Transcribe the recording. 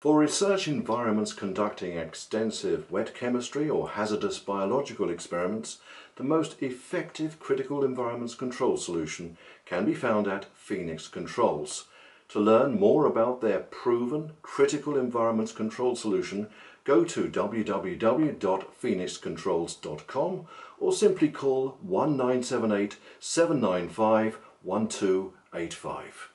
For research environments conducting extensive wet chemistry or hazardous biological experiments, the most effective critical environments control solution can be found at Phoenix Controls. To learn more about their proven critical environments control solution, go to www.phoenixcontrols.com or simply call 1978 795 1285.